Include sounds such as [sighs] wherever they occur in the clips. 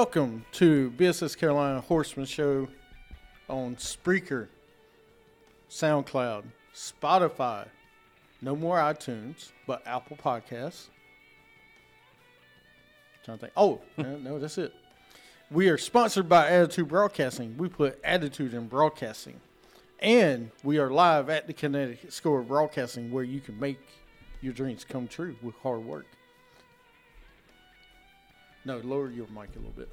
welcome to BSS Carolina Horseman Show on Spreaker, SoundCloud, Spotify, no more iTunes, but Apple Podcasts. Trying to think. Oh, [laughs] no, no, that's it. We are sponsored by Attitude Broadcasting. We put attitude in broadcasting. And we are live at the Connecticut School of Broadcasting where you can make your dreams come true with hard work. No, lower your mic a little bit.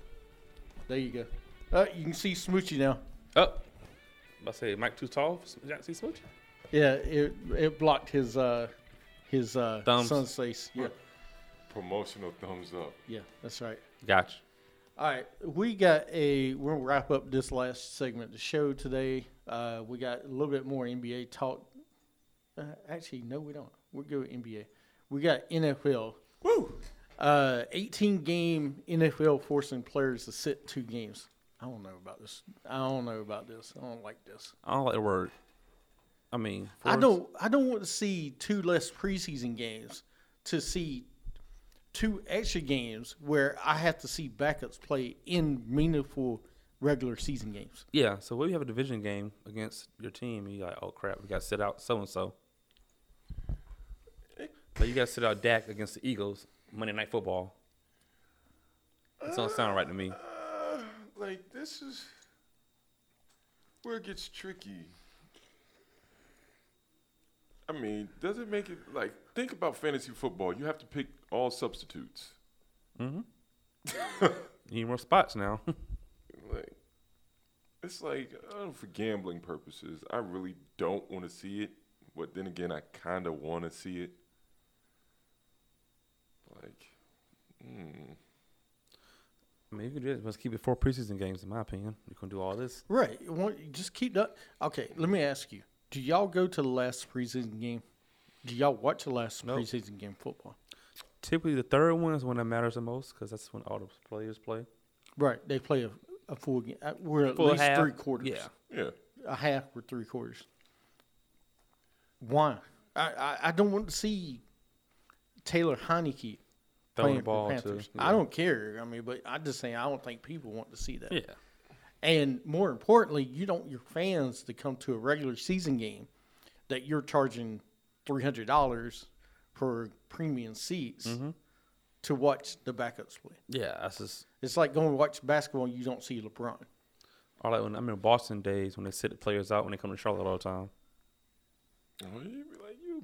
There you go. Uh, you can see Smoochie now. Oh, I say Mike too tall for Jack see Smooch. Yeah, it it blocked his uh his uh Thumbs. sun's face. Yeah, Promotional thumbs up. yeah, that's right. Gotcha. All right, we got a. We're gonna wrap up this last segment of the show today. Uh, we got a little bit more NBA talk. Uh, actually, no, we don't. We're good with NBA. We got NFL. Woo! Uh, 18 game NFL forcing players to sit two games. I don't know about this. I don't know about this. I don't like this. I don't like the word. I mean, I don't. I don't want to see two less preseason games to see two extra games where I have to see backups play in meaningful regular season games. Yeah. So when you have a division game against your team, you like, oh crap, we got to sit out so and so. But you got to sit out Dak against the Eagles Monday Night Football. That don't sound right to me. Uh, like this is where it gets tricky. I mean, does it make it like think about fantasy football? You have to pick all substitutes. Mm-hmm. [laughs] you need more spots now. [laughs] Like it's like uh, for gambling purposes, I really don't want to see it, but then again, I kind of want to see it. Like, hmm. I mean, you can just must keep it four preseason games, in my opinion. You can do all this. Right. You just keep that. Okay. Let me ask you: Do y'all go to the last preseason game? Do y'all watch the last Nope. preseason game football? Typically, the third one is when that matters the most because that's when all the players play. Right. They play a, a full game. uh, We're at Full least half, three quarters. Yeah. yeah. a half or three quarters. Why? I, I, I don't want to see Taylor Heinicke Throwing playing the ball for to. Yeah. I don't care. I mean, but I just saying I don't think people want to see that. Yeah. And more importantly, you don't want your fans to come to a regular season game that you're charging three hundred dollars for premium seats Mm-hmm. to watch the backups play. Yeah. That's just. It's like going to watch basketball and you don't see LeBron. I like when I remember Boston days when they sit the players out when they come to Charlotte all the time. Oh, you be like you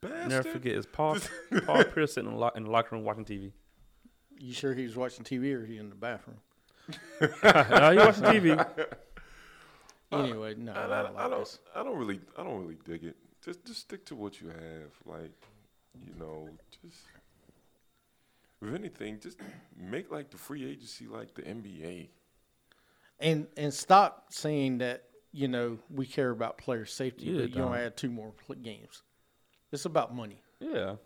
bastard. Never forget is Paul [laughs] Paul Pierce sitting in the, lo- in the locker room watching TV. You sure he was watching TV or he in the bathroom? [laughs] no, you watching TV. [laughs] Anyway, no, I, I, I, don't I like don't. this. I don't really. I don't really dig it. Just, just stick to what you have. Like, you know, just. If anything, just make like the free agency like the NBA. And and stop saying that you know we care about player safety, Yeah, but you don't dog. add two more pl- games. It's about money. Yeah.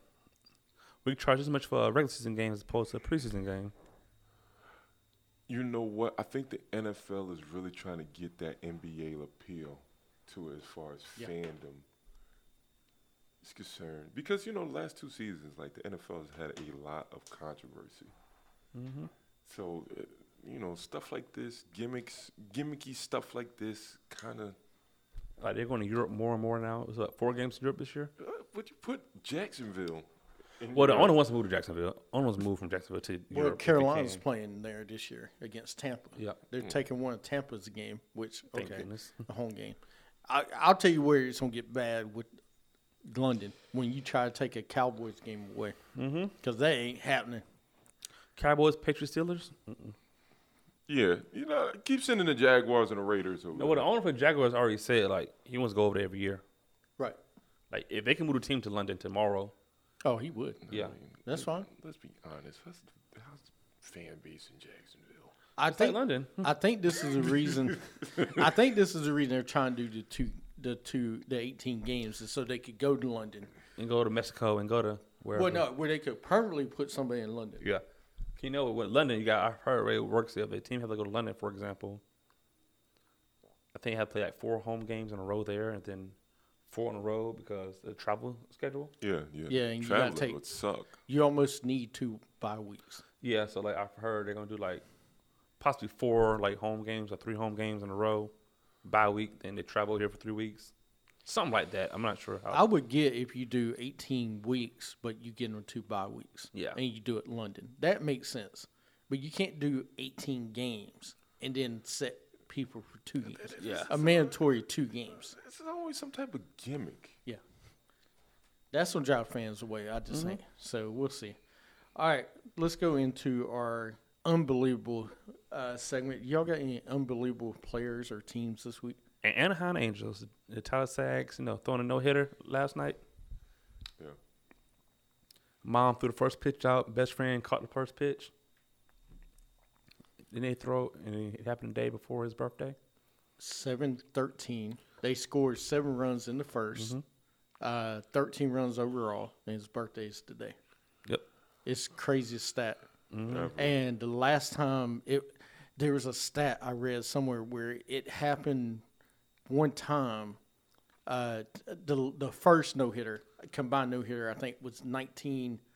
We charge as much for a regular season game as opposed to a preseason game. You know what? I think the NFL is really trying to get that NBA appeal to it as far as Yeah. fandom is concerned. Because, you know, the last two seasons, like the NFL has had a lot of controversy. Mm-hmm. So, uh, you know, stuff like this, gimmicks, gimmicky stuff like this, kind of. Like they're going to Europe more and more now. It was what four games to Europe this year. Uh, would you put Jacksonville? In Well, the owner wants to move to Jacksonville. Owner wants to move from Jacksonville to Well, Europe. if he Carolina's can. playing there this year against Tampa. Yeah. They're Mm. taking one of Tampa's game, which Thank okay, goodness. [laughs] a home game. I, I'll tell you where it's gonna get bad with London when you try to take a Cowboys game away Mm-hmm. because that ain't happening. Cowboys, Patriots, Steelers. Mm-mm. Yeah, you know, keep sending the Jaguars and the Raiders over. No, what the owner for the Jaguars already said, like he wants to go over there every year. Right. Like if they can move the team to London tomorrow, Oh, he would. yeah. That's fine. Let's be honest. How's how's fan base in Jacksonville? I It's like think London. [laughs] I think this is the reason. I think this is the reason they're trying to do the two, the two, the eighteen games, is so they could go to London. and go to Mexico and go to wherever. Well, no, where they could permanently put somebody in London. Yeah. You know, with London, you got, I've heard where it works. If a team have to go to London, for example, I think you have to play like four home games in a row there and then four in a row because the travel schedule. Yeah, yeah. Yeah, and you gotta Traveling take- would suck. You almost need two bye weeks. Yeah, so like I've heard they're gonna do like possibly four like home games or three home games in a row, bye week. Then they travel here for three weeks, something like that. I'm not sure how. I would get if you do 18 weeks, but you get them two bye weeks. Yeah. And you do it in London. That makes sense. But you can't do 18 games and then set people for two games. Yeah. A mandatory two games. It's always some type of gimmick. Yeah. That's what drive fans away, I just think. So we'll see. All right, let's go into our unbelievable uh, segment. Y'all got any unbelievable players or teams this week? and Anaheim Angels, the Tyler Skaggs, you know, throwing a no hitter last night. Yeah. Mom threw the first pitch out. Best friend caught the first pitch. Then they throw, and it happened the day before his birthday. 7 13. They scored seven runs in the 1st uh, 13 runs overall, and his birthday is today. Yep. It's craziest stat. Ever. And the last time it, there was a stat I read somewhere where it happened one time. Uh, the the first no hitter, combined no hitter, I think was nineteen seventy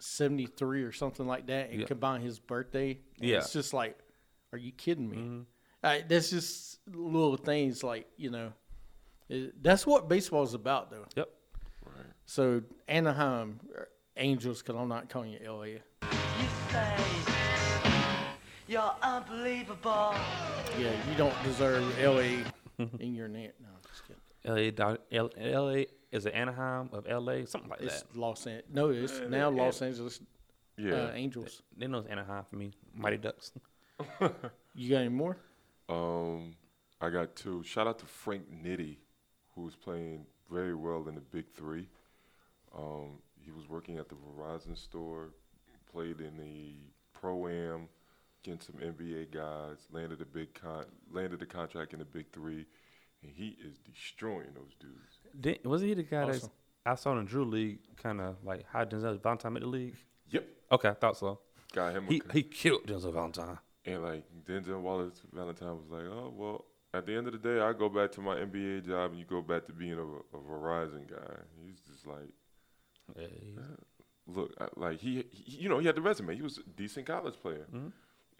three or something like that, and Yeah. combine his birthday. Yeah. it's just like, are you kidding me? Uh, that's just little things like you know, it, that's what baseball is about, though. Yep. Right. So Anaheim Angels, because I'm not calling you LA. You say you're unbelievable. Yeah, you don't deserve LA in your name. No, I'm just kidding. LA, doc- L- LA is it Anaheim of LA, something like It's that. Los Angeles. No, it's Yeah, now yeah. Los Angeles Yeah. uh, Angels. They know it's Anaheim for me. Mighty Ducks. [laughs] You got any more? Um, I got two. Shout out to Frank Nitti, who was playing very well in the Big Three. Um, he was working at the Verizon store, played in the Pro Am, getting some NBA guys, landed a big con, landed a contract in the Big Three, and he is destroying those dudes. Did, was he the guy that I saw in the Drew League, kind of like how Denzel Valentine made the league? Yep, Okay, I thought so. got him. He he killed Denzel Valentine. And like Denzel Wallace Valentine was like, oh well, at the end of the day, I go back to my NBA job, and you go back to being a, a Verizon guy. He's just like, Yeah, he's- uh, look, I- like he, he, you know, he had the resume. He was a decent college player, mm-hmm.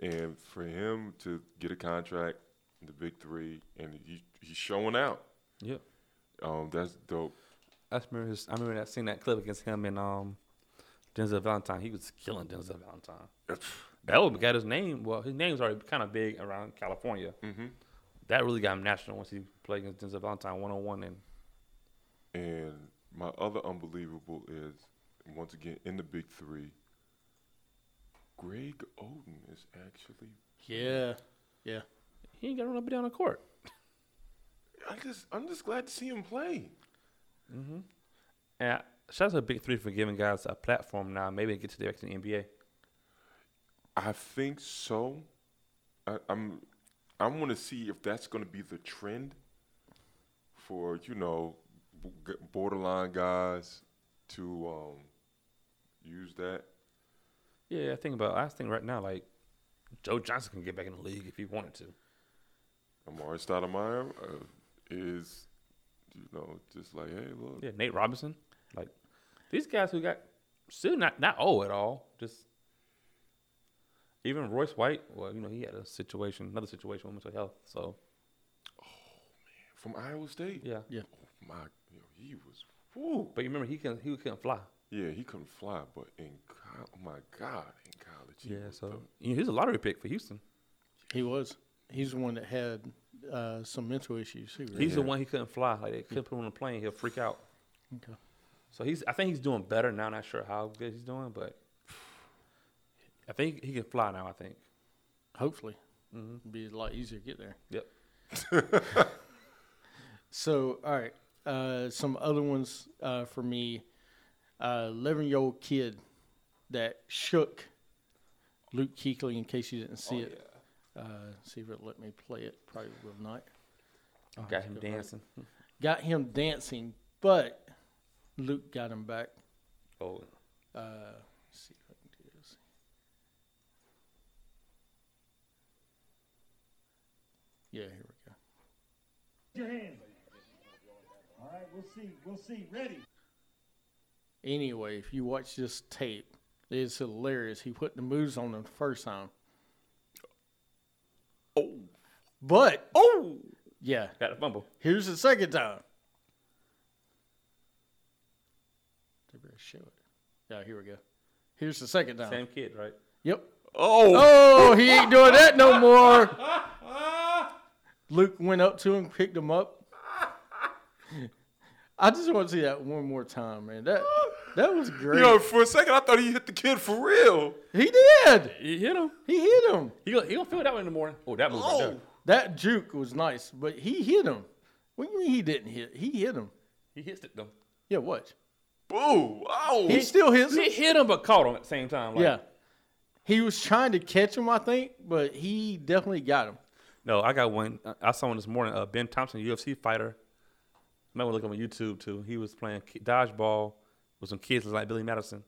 and for him to get a contract in the Big Three, and he, he's showing out. yeah. Um, that's dope. I remember his, I remember that seeing that clip against him and um Denzel Valentine. He was killing Denzel Valentine. That would got his name. Well, his name's already kind of big around California. hmm That really got him national once he played against Denzel Valentine one on one. And And my other unbelievable is once again in the Big Three. Greg Oden is actually Yeah, yeah. he ain't got to run up and down the court. I just I'm just glad to see him play. And I, shout out to the Big Three for giving guys a platform now. Maybe they get to the back to the NBA. I think so. I, I'm I want to see if that's going to be the trend for you know b- borderline guys to um, use that. Yeah, I think about. I think right now, like Joe Johnson can get back in the league if he wanted to. Amar'e Stoudemire uh, is you know just like hey look Yeah, Nate Robinson. Like these guys who got still not not old at all. Just even Royce White. Well, you know he had a situation, another situation with mental health. So Oh man, from Iowa State. yeah, Yeah. Oh, my you know, he was whoo. but you remember he can he couldn't fly. Yeah, he couldn't fly, but in co- oh my God, in college, he Yeah, so the- you know, he's a lottery pick for Houston. He was. He's the one that had uh, some mental issues. Too, right? He's the one he couldn't fly. Like they couldn't put him on a plane, he'll freak out. Okay. So he's I think he's doing better now. Not sure how good he's doing, but I think he can fly now. I think. Hopefully, hmm it'd be a lot easier to get there. Yep. [laughs] So, all right, uh, some other ones uh, for me. Eleven-year-old kid that shook Luke Kuechly. In case you didn't see it, uh, see if it let me play it. Probably will not. I'll Got him go back. dancing. [laughs] Got him dancing, but Luke got him back. Oh, Uh, let's see if I can do this. Yeah, here we go. your hands. All right, we'll see. We'll see. Ready. Anyway, if you watch this tape, it's hilarious. He put the moves on him the first time, Oh, But oh, yeah, got a fumble. here's the second time. They better show it. Yeah, here we go. Here's the second time. Same kid, right? Yep. Oh, Oh, he ain't doing that no more. Luke went up to him, picked him up. I just want to see that one more time, man. That that was great. yo, for a second I thought he hit the kid for real. he did. He hit him. He hit him. He gonna, he gonna feel that one in the morning. Oh, that move right. That juke was nice, but he hit him. What do you mean he didn't hit? He hit him. He hit it though. Yeah, what? Boo! Oh, He still hits him. He hit him, but caught him at the same time. Like, Yeah. He was trying to catch him, I think, but he definitely got him. No, I got one. uh, I saw one this morning. Uh, ben Thompson, UFC fighter. Might want to look him on YouTube too. He was playing dodgeball with some kids like Billy Madison.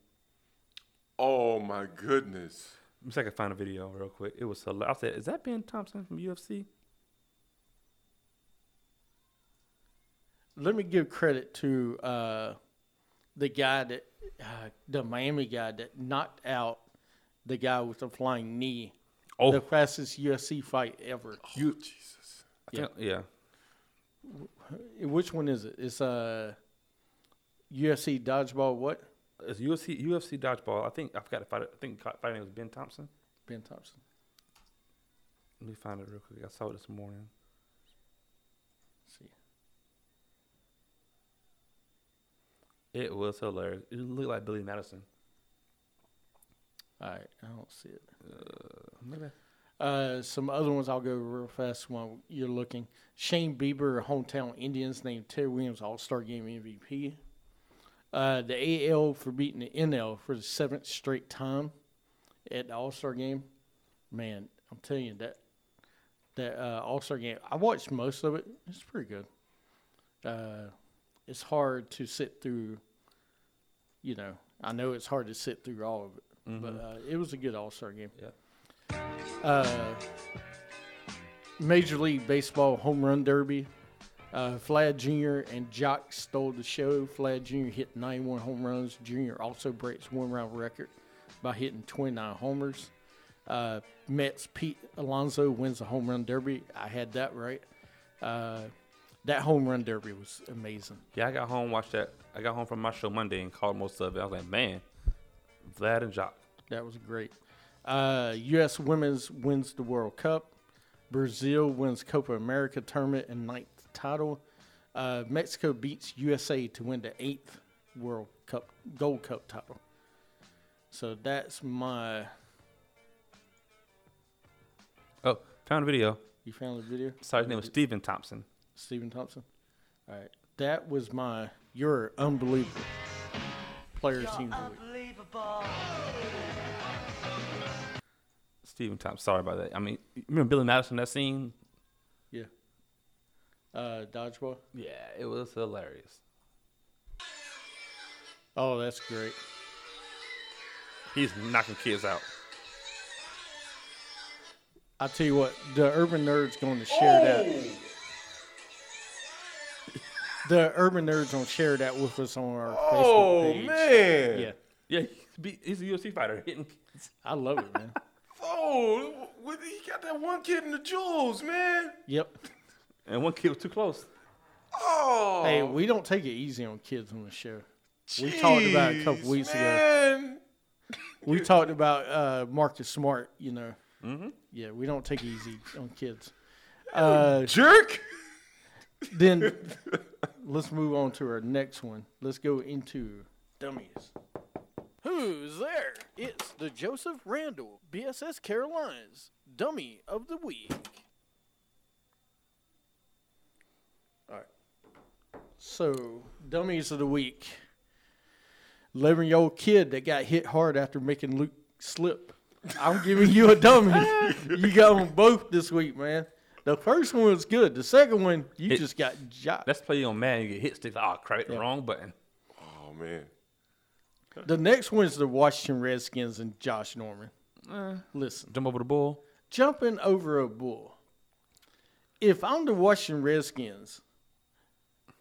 oh my goodness. Let me see if I can find a video real quick. It was hilarious. I said, "Is that Ben Thompson from UFC?" Let me give credit to uh, the guy that, uh, the Miami guy that knocked out the guy with the flying knee. Oh, The fastest UFC fight ever. You Jesus. I think- yeah. Which one is it? It's uh, UFC dodgeball. What? It's UFC UFC dodgeball. I think I forgot to fight. I think fighting name was Ben Thompson. Ben Thompson. Let me find it real quick. I saw it this morning. Let's see. It was hilarious. It looked like Billy Madison. All right, I don't see it. Maybe. Uh, some other ones I'll go real fast while you're looking. Shane Bieber, hometown Indians named Ted Williams All Star Game MVP. Uh, the AL for beating the NL for the seventh straight time at the All Star Game. Man, I'm telling you that that uh, All Star Game. I watched most of it. It's pretty good. Uh, it's hard to sit through. You know, I know it's hard to sit through all of it, but uh, it was a good All Star game. Yeah. Uh, Major League Baseball home run derby. Uh, Vlad Jr. and Joc stole the show. Vlad Jr. hit 91 home runs. Jr. also breaks one round record by hitting 29 homers. Uh, Mets Pete Alonso wins the home run derby. I had that right. Uh, that home run derby was amazing. Yeah, I got home, watched that. I got home from my show Monday and called most of it. I was like, man, Vlad and Joc. That was great. Uh, U.S. Women's wins the World Cup. Brazil wins Copa America tournament and ninth title. Uh, Mexico beats USA to win the eighth World Cup Gold Cup title. So that's my. Oh, found a video. You found the video, Sorry, his name was Stephen Thompson. Stephen Thompson. All right, that was my. You're unbelievable. Players You're team of unbelievable. Stephen Thompson. Sorry about that. I mean, remember Billy Madison that scene? Yeah. Uh, dodgeball. Yeah, it was hilarious. Oh, that's great. He's knocking kids out. I tell you what, the Urban Nerd's going to share that. [laughs] The Urban Nerd's going to share that with us on our Facebook Oh page. man. Yeah, Yeah, he's be- he's a UFC fighter hitting kids. I love it, man. [laughs] Oh, what- he got that one kid in the jewels, man. Yep. And one kid was too close. Oh. Hey, we don't take it easy on kids on the show. we talked about it a couple jeez, weeks ago. man. We talked about uh, Marcus Smart, you know. Mm-hmm. Yeah, we don't take it easy on kids. [laughs] Uh, Jerk. then [laughs] let's move on to our next one. Let's go into dummies. Who's there? It's the Joseph Randall, BSS Carolinas Dummy of the Week. All right. So, dummies of the week. 11 year old kid that got hit hard after making Luke slip. I'm giving you a dummy. [laughs] you got them both this week, man. The first one was good. The second one, you It- just got jocked. Let's play on man. You get hit stick. Oh, crap, hit the Yeah. wrong button. Oh man. The next one is the Washington Redskins and Josh Norman. Eh. Listen, Jump over the bull. jumping over a bull. If I'm the Washington Redskins,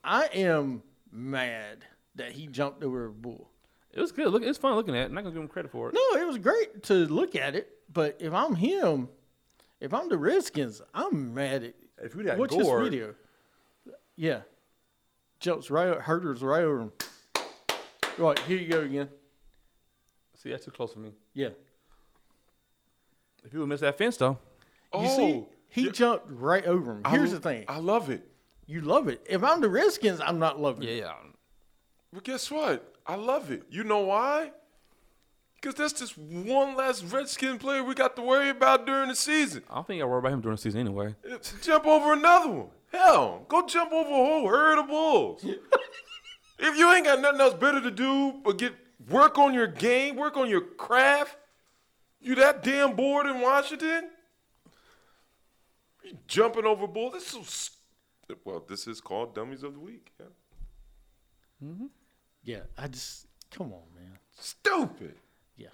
I am mad that he jumped over a bull. It was good. Look, it's fun looking at. it. I'm not gonna give him credit for it. No, it was great to look at it, but if I'm him, If I'm the Redskins, I'm mad at. If we got Watch Gore, this video. Yeah, jumps right, Herder's right over him. Right here you go again. see that's too close for me. Yeah, If you would miss that fence though, you oh, see, he yeah, jumped right over him. Here's lo- the thing: I love it. You love it. If I'm the Redskins, I'm not loving it. yeah, But guess what? I love it. You know why? Because that's just one less Redskin player we got to worry about during the season. I don't think I worry about him during the season anyway. Uh, jump over another one. Hell, go jump over a whole herd of bulls. [laughs] if you ain't got nothing else better to do but get work on your game, work on your craft, you that damn bored in Washington? You jumping over bulls? This is so st- well. This is called Dummies of the Week. Yeah. Yeah, I just come on, man. Stupid. Yeah.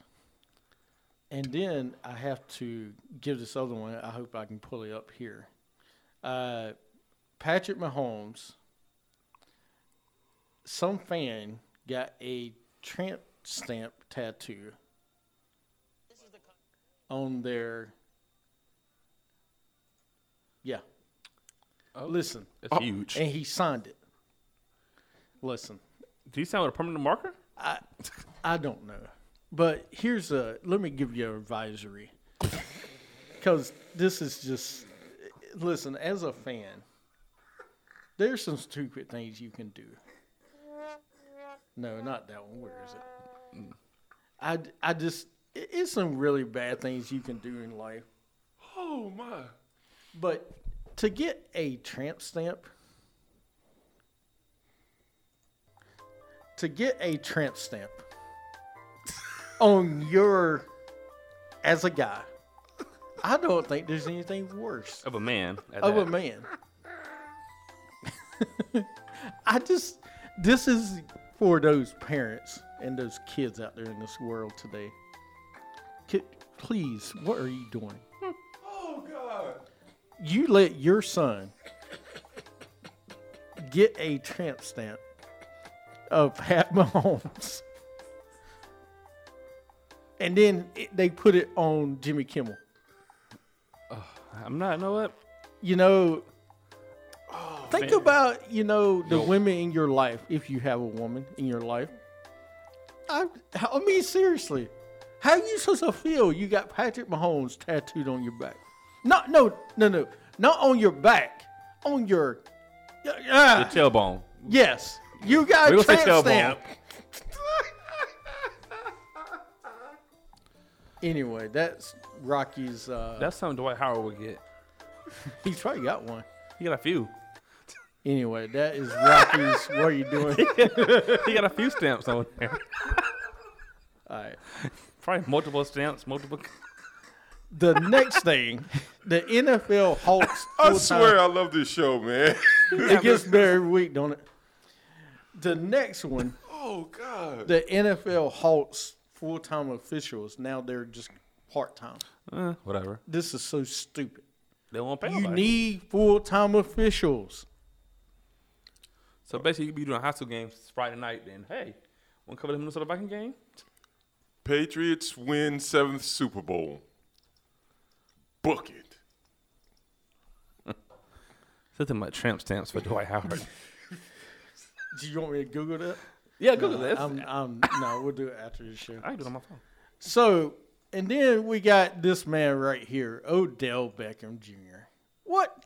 And then I have to give this other one. I hope I can pull it up here. Uh, Patrick Mahomes. Some fan got a tramp stamp tattoo on their. Yeah. Oh. Listen, That's oh. huge. and he signed it. Listen. Do you sound with a permanent marker? I I don't know, but here's a. Let me give you an advisory, because this is just. Listen, as a fan, there's some stupid things you can do. No, not that one. Where is it? Mm. I I just it- it's some really bad things you can do in life, Oh my. but to get a tramp stamp. To get a tramp stamp [laughs] on your as a guy, I don't think there's anything worse Of a man. of a man. [laughs] I just this is for those parents and those kids out there in this world today. Please, what are you doing? Oh. You let your son get a tramp stamp of Pat [laughs] Mahomes, and then it, they put it on Jimmy Kimmel. I'm not. You know what? you know, oh, think man. about you know the Yo. women in your life if you have a woman in your life. I, I mean, seriously, how you supposed to feel? You got Patrick Mahomes tattooed on your back. No, no, no, no, not on your back, on your. The Ah, tailbone. yes, you got We a tramp tailbone. stamp. [laughs] Anyway, that's Rocky's. Uh, That's something Dwight Howard would get. [laughs] he's probably got one. He got a few. Anyway, that is Rocky's. [laughs] what are you doing? He got a few stamps on there. All right. Probably multiple stamps, multiple. The next thing, the NFL halts. [laughs] I swear I love this show, man. [laughs] it gets better every week, don't it? The next one, oh God. the NFL halts full-time officials. Now they're just part-time. Uh, whatever. This is so stupid. They won't pay You nobody. need full-time officials. So basically, you be doing high school games Friday night. Then hey, want to cover the Minnesota Viking game? Patriots win seventh Super Bowl. Book it. [laughs] Something about tramp stamps for Dwight Howard. [laughs] [laughs] Do you want me to Google that? yeah, Google this. I'm, I'm, no, we'll do it after the show. I can do it on my phone. So, and then we got this man right here, Odell Beckham Jr. What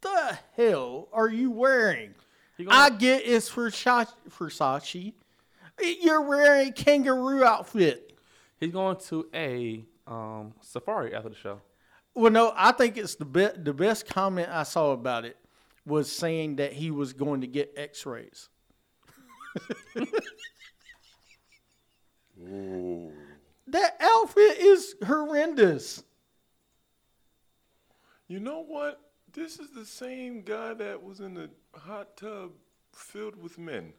the hell are you wearing? I get it's for Versace. You're wearing a kangaroo outfit. He's going to a um, safari after the show. Well, no, I think it's the be- the best comment I saw about it was saying that he was going to get X-rays. Ooh. That outfit is horrendous. You know what? This is the same guy that was in the hot tub filled with men.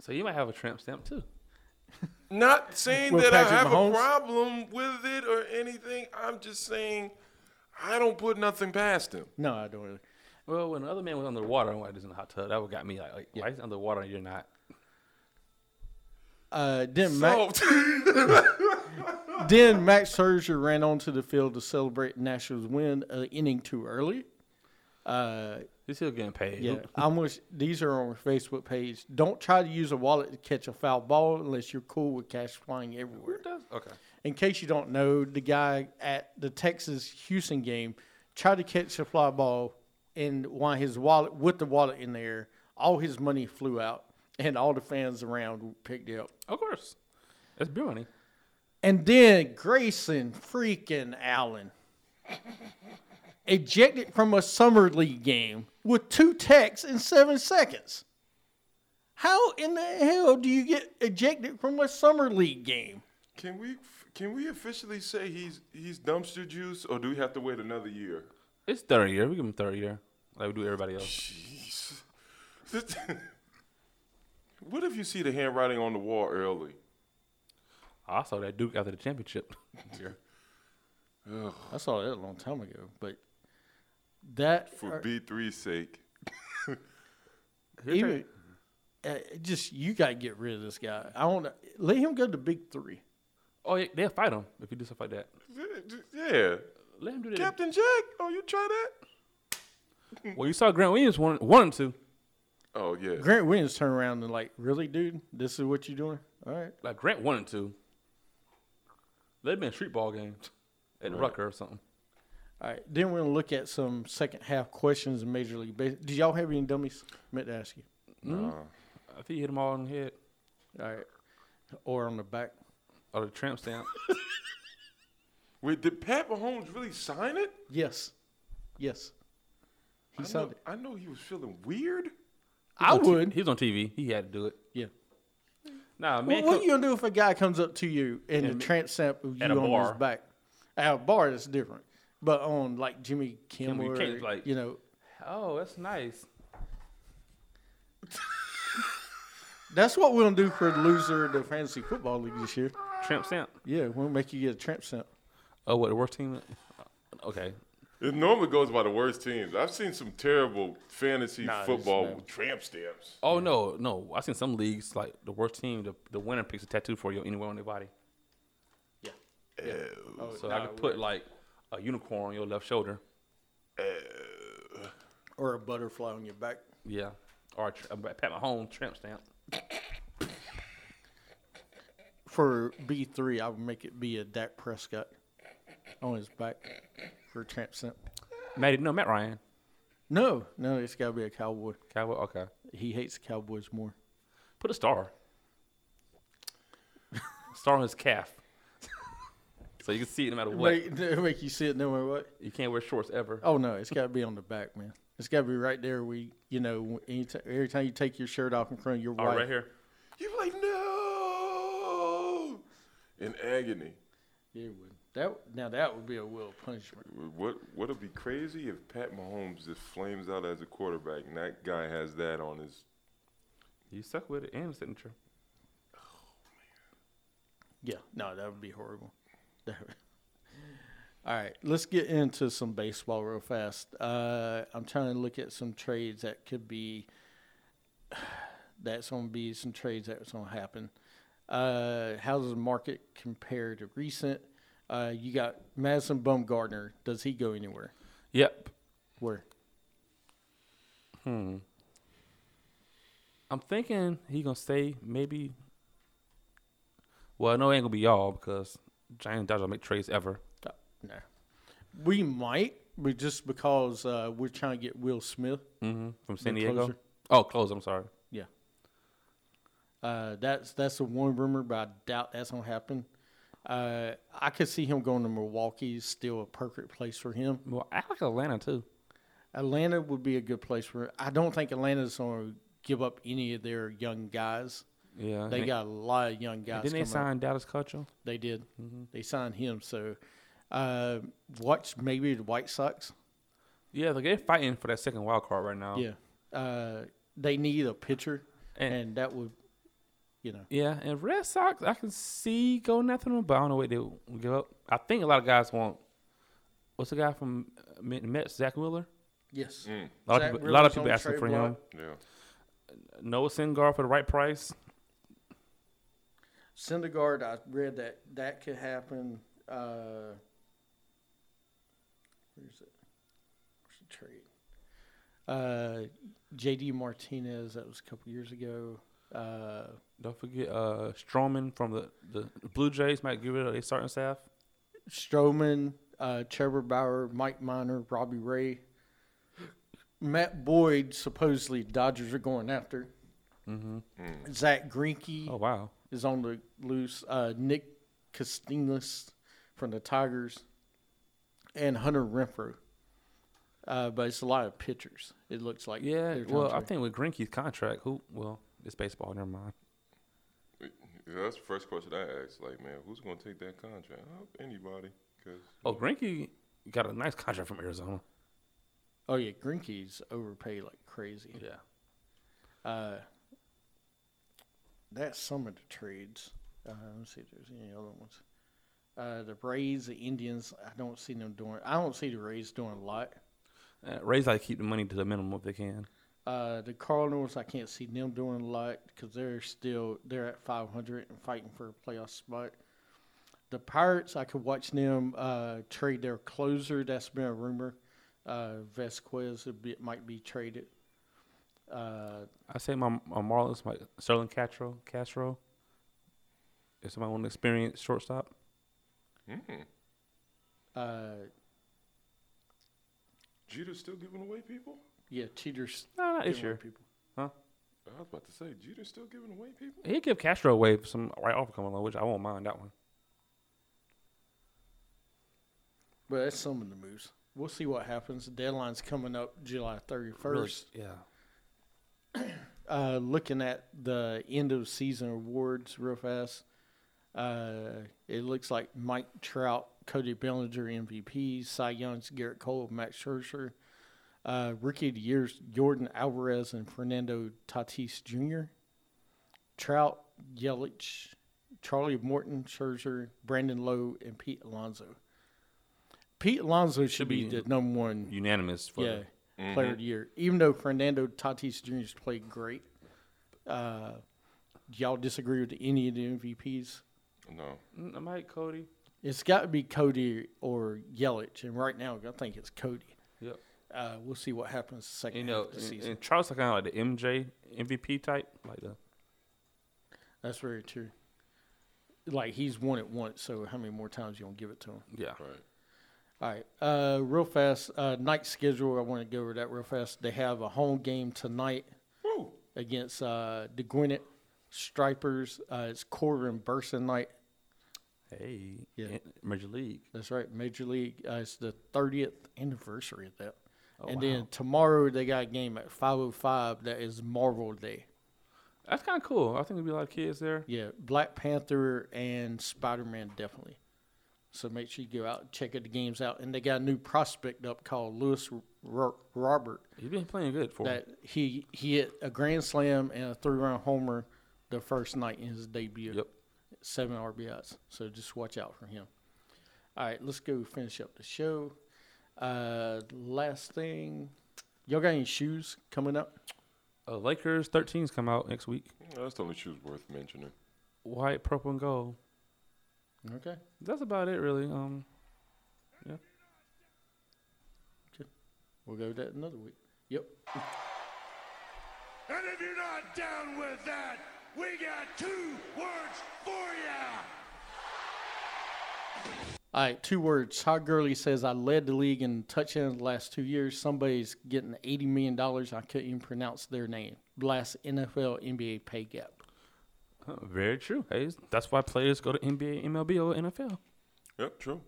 So you might have a tramp stamp too. Not saying With that I have Mahomes? a problem with it or anything. I'm just saying I don't put nothing past him. No, I don't really. Well, when the other man was under the water and I was in the hot tub, that would got me like, like why is he under the water and you're not? Uh, then Mac, So, [laughs] [laughs] then Max Scherzer ran onto the field to celebrate Nationals' win, an inning too early. Uh, He's still getting paid. yeah, I'm gonna, these are on our Facebook page. Don't try to use a wallet to catch a foul ball unless you're cool with cash flying everywhere. Okay. In case you don't know, the guy at the Texas Houston game tried to catch a fly ball, and while his wallet with the wallet in there, all his money flew out, and all the fans around picked it up. Of course. That's beer money. And then Grayson freaking Allen ejected from a summer league game with two techs in seven seconds. How in the hell do you get ejected from a summer league game? Can we can we officially say he's he's dumpster juice, or do we have to wait another year? It's third year. We give him third year. Like we do everybody else. Jeez. [laughs] What if you see the handwriting on the wall early? I saw that Duke after the championship. [laughs] Ugh, I saw that a long time ago, but that for B 3s sake. [laughs] even uh, just you got to get rid of this guy. I want to let him go to big three. Oh, yeah, they'll fight him if he do stuff like that. Yeah. Let him do that. Captain Jack, oh, you try that? [laughs] Well, you saw Grant Williams one, one and two. Oh, yeah. Grant Williams turned around and like, really, dude, this is what you're doing? All right. Like Grant one and two. They've been street ball games at Rucker or something. All right, then we're gonna look at some second half questions in Major League Baseball. Did y'all have any dummies? meant to ask you. Nah. Hmm? I think he hit them all in the head. All right, or on the back. Or the tramp stamp. [laughs] Wait, did Pat Mahomes really sign it? Yes, yes. He I signed know, it. I know he was feeling weird. I On T- would. he was on TV. He had to do it. Yeah. Nah, Well, man. what are you gonna do if a guy comes up to you and the And- tramp stamp of you on bar. his back? At a bar, that's different. But on like Jimmy Kimmel, you or, can't, like- you know, oh, that's nice. [laughs] that's what we're gonna do for the loser of the fantasy football league this year. Tramp stamp. Yeah, we'll make you get a tramp stamp. Oh, what the worst team? Okay. It normally goes by the worst teams. I've seen some terrible fantasy Nah, football with tramp stamps. Oh no, no. I've seen some leagues like the worst team, the, the winner picks a tattoo for you anywhere on their body. Yeah. Oh, So I could put like a unicorn on your left shoulder. Uh, or a butterfly on your back. Yeah. Or a, a Pat Mahomes tramp stamp. For B three, I would make it be a Dak Prescott on his back for a tramp stamp. Matty, no, Matt Ryan. No, no, it's got to be a cowboy. Cowboy. Okay. He hates Cowboys more. Put a star. star on his calf. So you can see it no matter what. Make, [laughs] make you see it no matter what. You can't wear shorts ever. Oh no, it's got to be on the back, man. It's got to be right there. We, you know, anytime, every time you take your shirt off in front of your Oh, wife. right here. You're like, no! In agony. Yeah, it would. That now that would be a will punishment. What What'd be crazy if Pat Mahomes just flames out as a quarterback and that guy has that on his. You stuck with it and a signature. Oh, man. Yeah, no, that would be horrible. [laughs] All right, let's get into some baseball real fast. Uh, I'm trying to look at some trades that could be. [sighs] That's going to be some trades that's going to happen. Uh, how does the market compare to recent? Uh, you got Madison Bumgarner. Does he go anywhere? Yep. Where? Hmm. I'm thinking he gonna stay maybe. Well, no, it ain't gonna be y'all because Giants Dodgers don't make trades ever. No. We might, but just because uh, we're trying to get Will Smith. Mm-hmm. From San Diego. closer. Oh, close. I'm sorry. Yeah. Uh, that's that's the one rumor, but I doubt that's gonna happen. Uh, I could see him going to Milwaukee. is Still a perfect place for him. Well, I like Atlanta too. Atlanta would be a good place for. I don't think Atlanta's gonna give up any of their young guys. Yeah. They got a lot of young guys. Didn't they coming up. sign Dallas Keuchel? They did. Mm-hmm. They signed him. So, uh, watch maybe the White Sox. Yeah, they're fighting for that second wild card right now. Yeah. Uh, they need a pitcher, And- and that would, you know, Yeah, and Red Sox, I can see going after them, but I don't know what they will give up. I think a lot of guys want. What's the guy from uh, Met- Mets, Zack Wheeler? yes. Mm, A lot Zach of people, a lot of people asking for block. him. yeah. Noah Syndergaard for the right price. Syndergaard, I read that that could happen. Uh, where's it? Where's the trade? Uh, J.D. Martinez, that was a couple years ago. Uh, Don't forget uh, Stroman from the, the Blue Jays might give it a starting staff. Stroman, uh, Trevor Bauer, Mike Minor, Robbie Ray, Matt Boyd. Supposedly, Dodgers are going after. Mm-hmm. Zack Greinke Oh wow. Is on the loose. Uh, Nick Castellanos from the Tigers, and Hunter Renfroe. Uh, but it's a lot of pitchers. It looks like. Yeah. Well, I think with Greinke's contract, who? Well, it's baseball. Never mind. Yeah, that's the first question I asked. Like, man, who's going to take that contract? Anybody. Cause, Oh, Greinke got a nice contract from Arizona. Oh yeah, Greinke's overpaid like crazy. Yeah. Uh, that's some of the trades. Uh, let's see if there's any other ones. Uh, the Rays, the Indians, I don't see them doing. I don't see the Rays doing a lot. Uh, Rays like to keep the money to the minimum if they can. Uh, the Cardinals, I can't see them doing a lot because they're still they're at 500 and fighting for a playoff spot. The Pirates, I could watch them uh, trade their closer. That's been a rumor. Uh, Vázquez be, might be traded. Uh, I say my, my Marlins, my Starlin Castro, Castro. Is somebody want to experience shortstop, mm, uh, Jeter's still giving away people? yeah, cheaters. no, not this giving away year. People. I was about to say, Jeter's still giving away people? He'd give Castro away for some right offer coming along, which I won't mind that one. But that's some of the moves. We'll see what happens. The deadline's coming up July 31st. yeah. [coughs] uh, looking at the end of season awards real fast, uh, it looks like Mike Trout, Cody Bellinger MVP, Cy Young's Gerrit Cole, Max Scherzer, uh, Rookie of the Year's Yordan Alvarez and Fernando Tatis Jr., Trout, Yelich, Charlie Morton, Scherzer, Brandon Lowe, and Pete Alonso. Pete Alonso should, Should be, be the number one Unanimous for yeah, Mhm. player of the year. Even though Fernando Tatis Jr. has played great, uh, y'all disagree with any of the MVPs? No. Mm, I might Cody. It's got to be Cody or Yelich, and right now I think it's Cody. Yep. Uh, we'll see what happens the second You know, half of the and, season. and Charles kind of like the MJ MVP type, like the That's very true. Like he's won it once, so how many more times you gonna give it to him? yeah. Right. All right, uh, real fast. Uh, night schedule. I want to go over that real fast. They have a home game tonight Woo! against uh, the Gwinnett Stripers. Uh, it's quarter and Burson night. Hey, Yeah. Major League. That's right, Major League. Uh, it's the 30th anniversary of that. Oh, and wow. then tomorrow they got a game at 5:05. That is Marvel Day. That's kind of cool. I think there'll be a lot of kids there. Yeah, Black Panther and Spider Man definitely. So make sure you go out and check out the games out. And they got a new prospect up called Luis R- Robert. He's been playing good for That he he hit a grand slam and a three run homer the first night in his debut. Yep. Seven RBIs. So just watch out for him. All right, let's go finish up the show. Uh, last thing, y'all got any shoes coming up? Uh, Lakers 13s come out next week. That's the only shoes worth mentioning. White, purple, and gold. Okay. That's about it, really. Um, yeah. We'll go with that another week. Yep. And if you're not down with that, we got two words for ya. All right, two words. Todd Gurley says I led the league in touchdowns the last two years. Somebody's getting eighty million dollars. I couldn't even pronounce their name. Last NFL NBA pay gap. Very true. Hey, that's why players go to NBA, MLB, or NFL. Yep, true.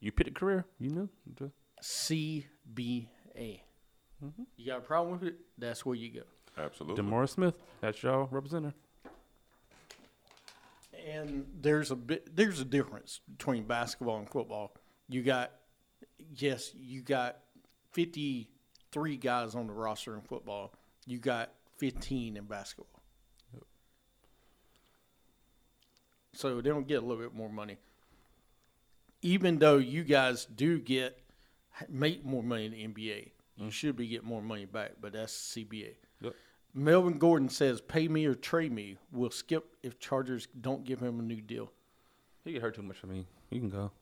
You pick a career, you know. The- CBA. Mm-hmm. You got a problem with it? That's where you go. Absolutely. Demora Smith, that's y'all representative. And there's a bit there's a difference between basketball and football. You got yes, you got 53 guys on the roster in football. You got 15 in basketball. So they don't get a little bit more money. Even though you guys do get make more money in the NBA, you should be getting more money back, but that's CBA. Yep. Melvin Gordon says, "Pay me or trade me." We'll skip if Chargers don't give him a new deal. He get hurt too much for me. You can go.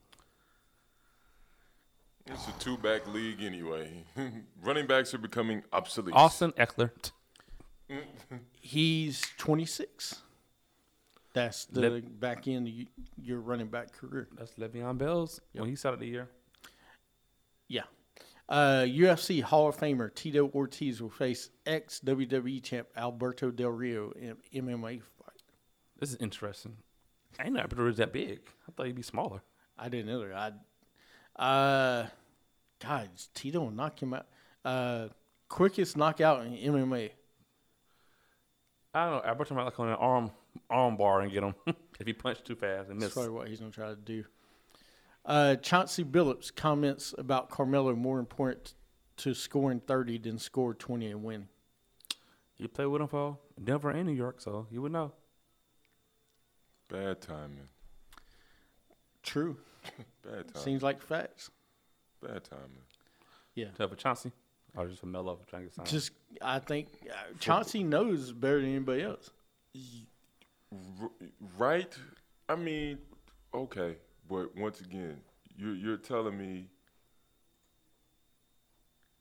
It's a two back league anyway. [laughs] Running backs are becoming obsolete. Austin Ekeler. [laughs] He's 26. That's the Lep- back end of your running back career. That's Le'Veon Bell's when he started the year. Yeah. Uh, UFC Hall of Famer Tito Ortiz will face ex WWE champ Alberto Del Rio in MMA fight. This is interesting. I ain't know Alberto was that big. I thought he'd be smaller. I didn't either. I, uh, God, Tito will knock him out. Uh, quickest knockout in MMA. I don't know. Alberto might like on an arm arm bar and get him [laughs] if he punched too fast and That's probably what he's going to try to do. Uh, Chauncey Billups comments about Carmelo more important to scoring 30 than score 20 and win. You play with him for Denver and New York, so you would know. Bad timing. True. [laughs] Bad timing. Seems like facts. Bad timing. Yeah. Tell for Chauncey or just for Melo trying to get signed. Just, I think uh, Chauncey knows better than anybody else. R- right? I mean, okay, but once again, you're you're telling me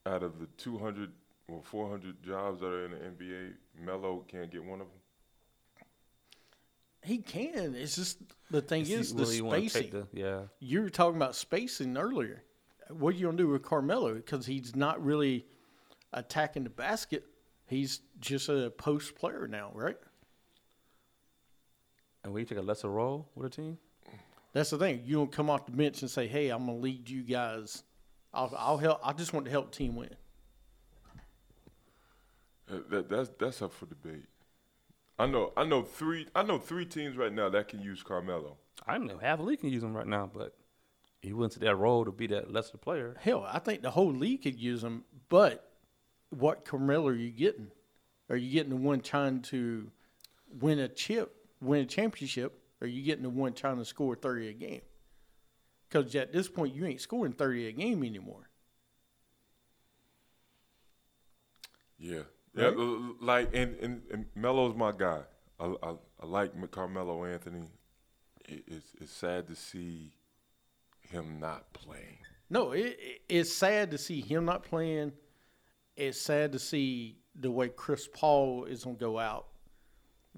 out of the 200 or 400 jobs that are in the NBA, Melo can't get one of them. He can. It's just the thing See, is the he wanna spacing. the- yeah. you were talking about spacing earlier. What are you gonna do with Carmelo? Because he's not really attacking the basket. He's just a post player now, right? And will you take a lesser role with a team? That's the thing. You don't come off the bench and say, "Hey, I'm gonna lead you guys. I'll, I'll help. I just want to help the team win." Uh, That, that's that's up for debate. I know I know three I know three teams right now that can use Carmelo. I know half the league can use him right now, but he went to that role to be that lesser player. Hell, I think the whole league could use him. But what Carmelo are you getting? Are you getting the one trying to win a chip, win a championship? Or are you getting the one trying to score thirty a game? Because at this point, you ain't scoring thirty a game anymore. Yeah, yeah. Right? l- Like and, and and Melo's my guy. I I, I like Carmelo Anthony. It, it's it's sad to see him not playing. No, it, it- it's sad to see him not playing. It's sad to see the way Chris Paul is going to go out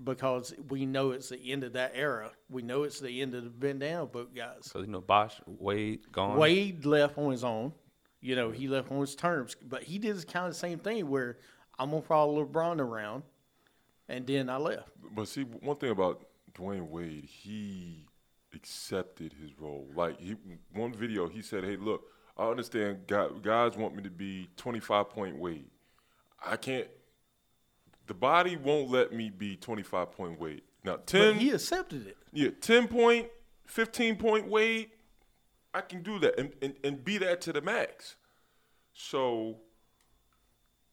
because we know it's the end of that era. We know it's the end of the banana boat guys. So you know, Bosh, Wade, gone. Wade left on his own. You know, he left on his terms, but he did kind of the same thing where I'm gonna follow LeBron around, and then I left. But see, one thing about Dwyane Wade, he accepted his role. Like he, one video, he said, "Hey, look, I understand guys want me to be 25 point Wade. I can't. The body won't let me be 25 point Wade. Now, 10, But he accepted it. yeah, 10 point, 15 point Wade, I can do that and, and, and be that to the max. So,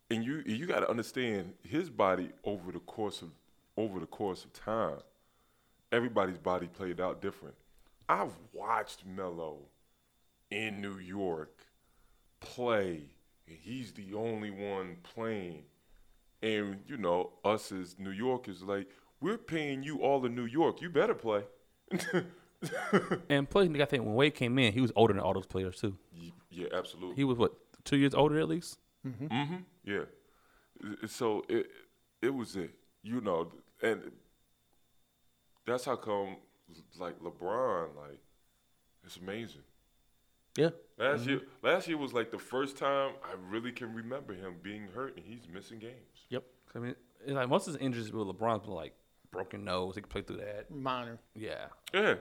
and you you got to understand his body over the course of over the course of time. Everybody's body played out different. I've watched Melo in New York play, and he's the only one playing. And you know, us as New Yorkers, like we're paying you all in New York. You better play. [laughs] And plus, I think when Wade came in, he was older than all those players too. Yeah, absolutely. He was what two years older at least. Mm-hmm. Yeah. So it it was it, you know, and that's how come like LeBron, like it's amazing. Yeah. Last year, last year was like the first time I really can remember him being hurt and he's missing games. Yep. I mean, it's like most of his injuries with LeBron's been like broken nose. He could play through that. Minor. Yeah. Yeah.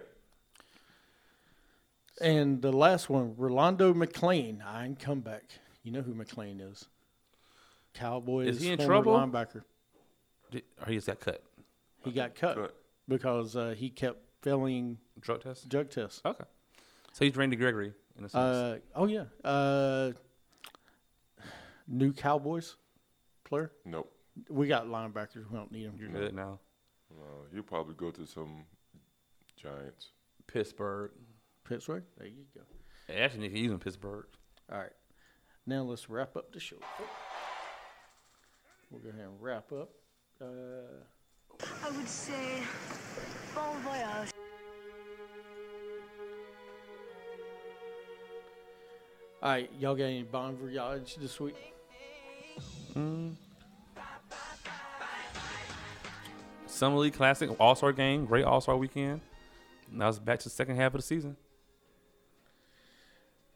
And the last one, Rolando McClain, I ain't come back. You know who McClain is. Cowboys Is he in trouble? linebacker. Did- Or he just got cut. He got cut Cut. because uh, he kept failing Drug tests. drug tests. Okay. So he's Randy Gregory in a sense. Uh, oh yeah. Uh, new Cowboys player. Nope. We got linebackers. We don't need them. You're good now. Uh, he'll probably go to some Giants. Pittsburgh. Pittsburgh. There you go. They actually need to use him in Pittsburgh. All right. Now let's wrap up the show. we'll go ahead and wrap up. Uh, I would say bon voyage. All right, y'all got any bon voyage this week? Summer League Classic, All Star game, great All Star weekend. Now it's back to the second half of the season.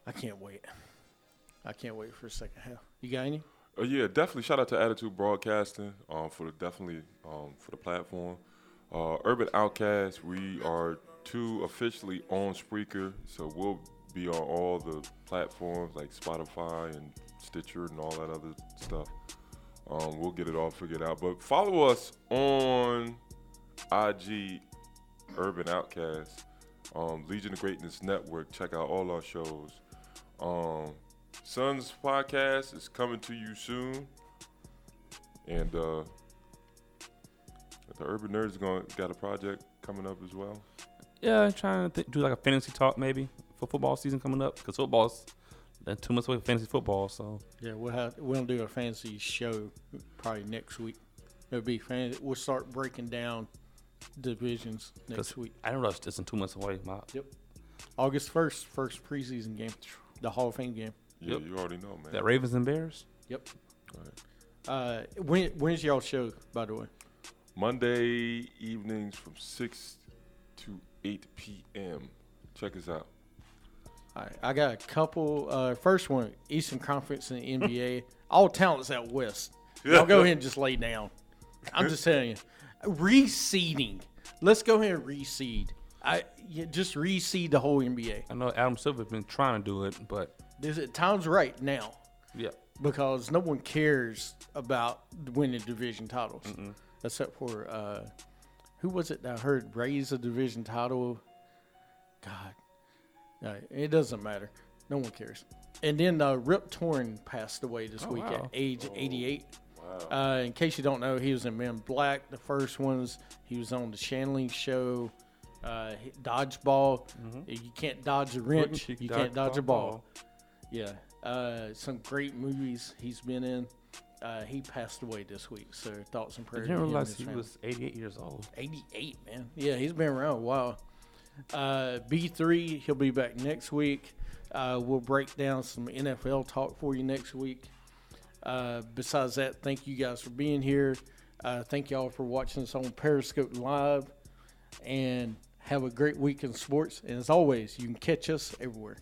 I can't wait. I can't wait for a second half. You got any? Uh, yeah, definitely. Shout out to Attitude Broadcasting um, for the definitely um, for the platform. Uh, Urban Outcast, we are two officially on Spreaker, so we'll be on all the platforms like Spotify and Stitcher and all that other stuff. Um, we'll get it all figured out. But follow us on IG Urban Outcast, um, Legion of Greatness Network. Check out all our shows. Um, Sons podcast is coming to you soon, and uh, the Urban Nerds going got a project coming up as well. Yeah, trying to th- do like a fantasy talk maybe for football season coming up because football's then two months away from fantasy football. So Yeah, we'll have we'll do a fantasy show probably next week. It'll be fan. We'll start breaking down divisions next week. I don't know, if it's in two months away. My, yep. August first, first preseason game, the Hall of Fame game. Yeah, Yep. you already know, man. that Ravens and Bears. Yep. Right. Uh, when when's y'all show? By the way, Monday evenings from six to eight p.m. Check us out. All right, I got a couple. Uh, first one, Eastern Conference and [laughs] NBA. All talents out west. I'll go ahead and just lay down. I'm just telling you, reseeding. Let's go ahead and reseed. I yeah, just reseed the whole NBA. I know Adam Silver's been trying to do it, but This it time's right now yeah, because no one cares about winning division titles except for uh, who was it that I heard raise a division title? God, Uh, it doesn't matter. No one cares. And then uh, Rip Torn passed away this Oh, week wow. at age 88. Wow. Uh, in case you don't know, he was in Men Black, the first ones. He was on the Shanley Show, uh, he- Dodgeball. You can't dodge a wrench. Wouldn't You can't dodge a ball. Yeah. Uh, some great movies he's been in. Uh, he passed away this week, so thoughts and I prayers. didn't to him and realize he family. was 88 years old. 88, man. Yeah, he's been around a while. Uh, B3, he'll be back next week. Uh, we'll break down some NFL talk for you next week. Uh, besides that, thank you guys for being here. Uh, thank y'all for watching us on Periscope Live. And have a great week in sports. And as always, you can catch us everywhere.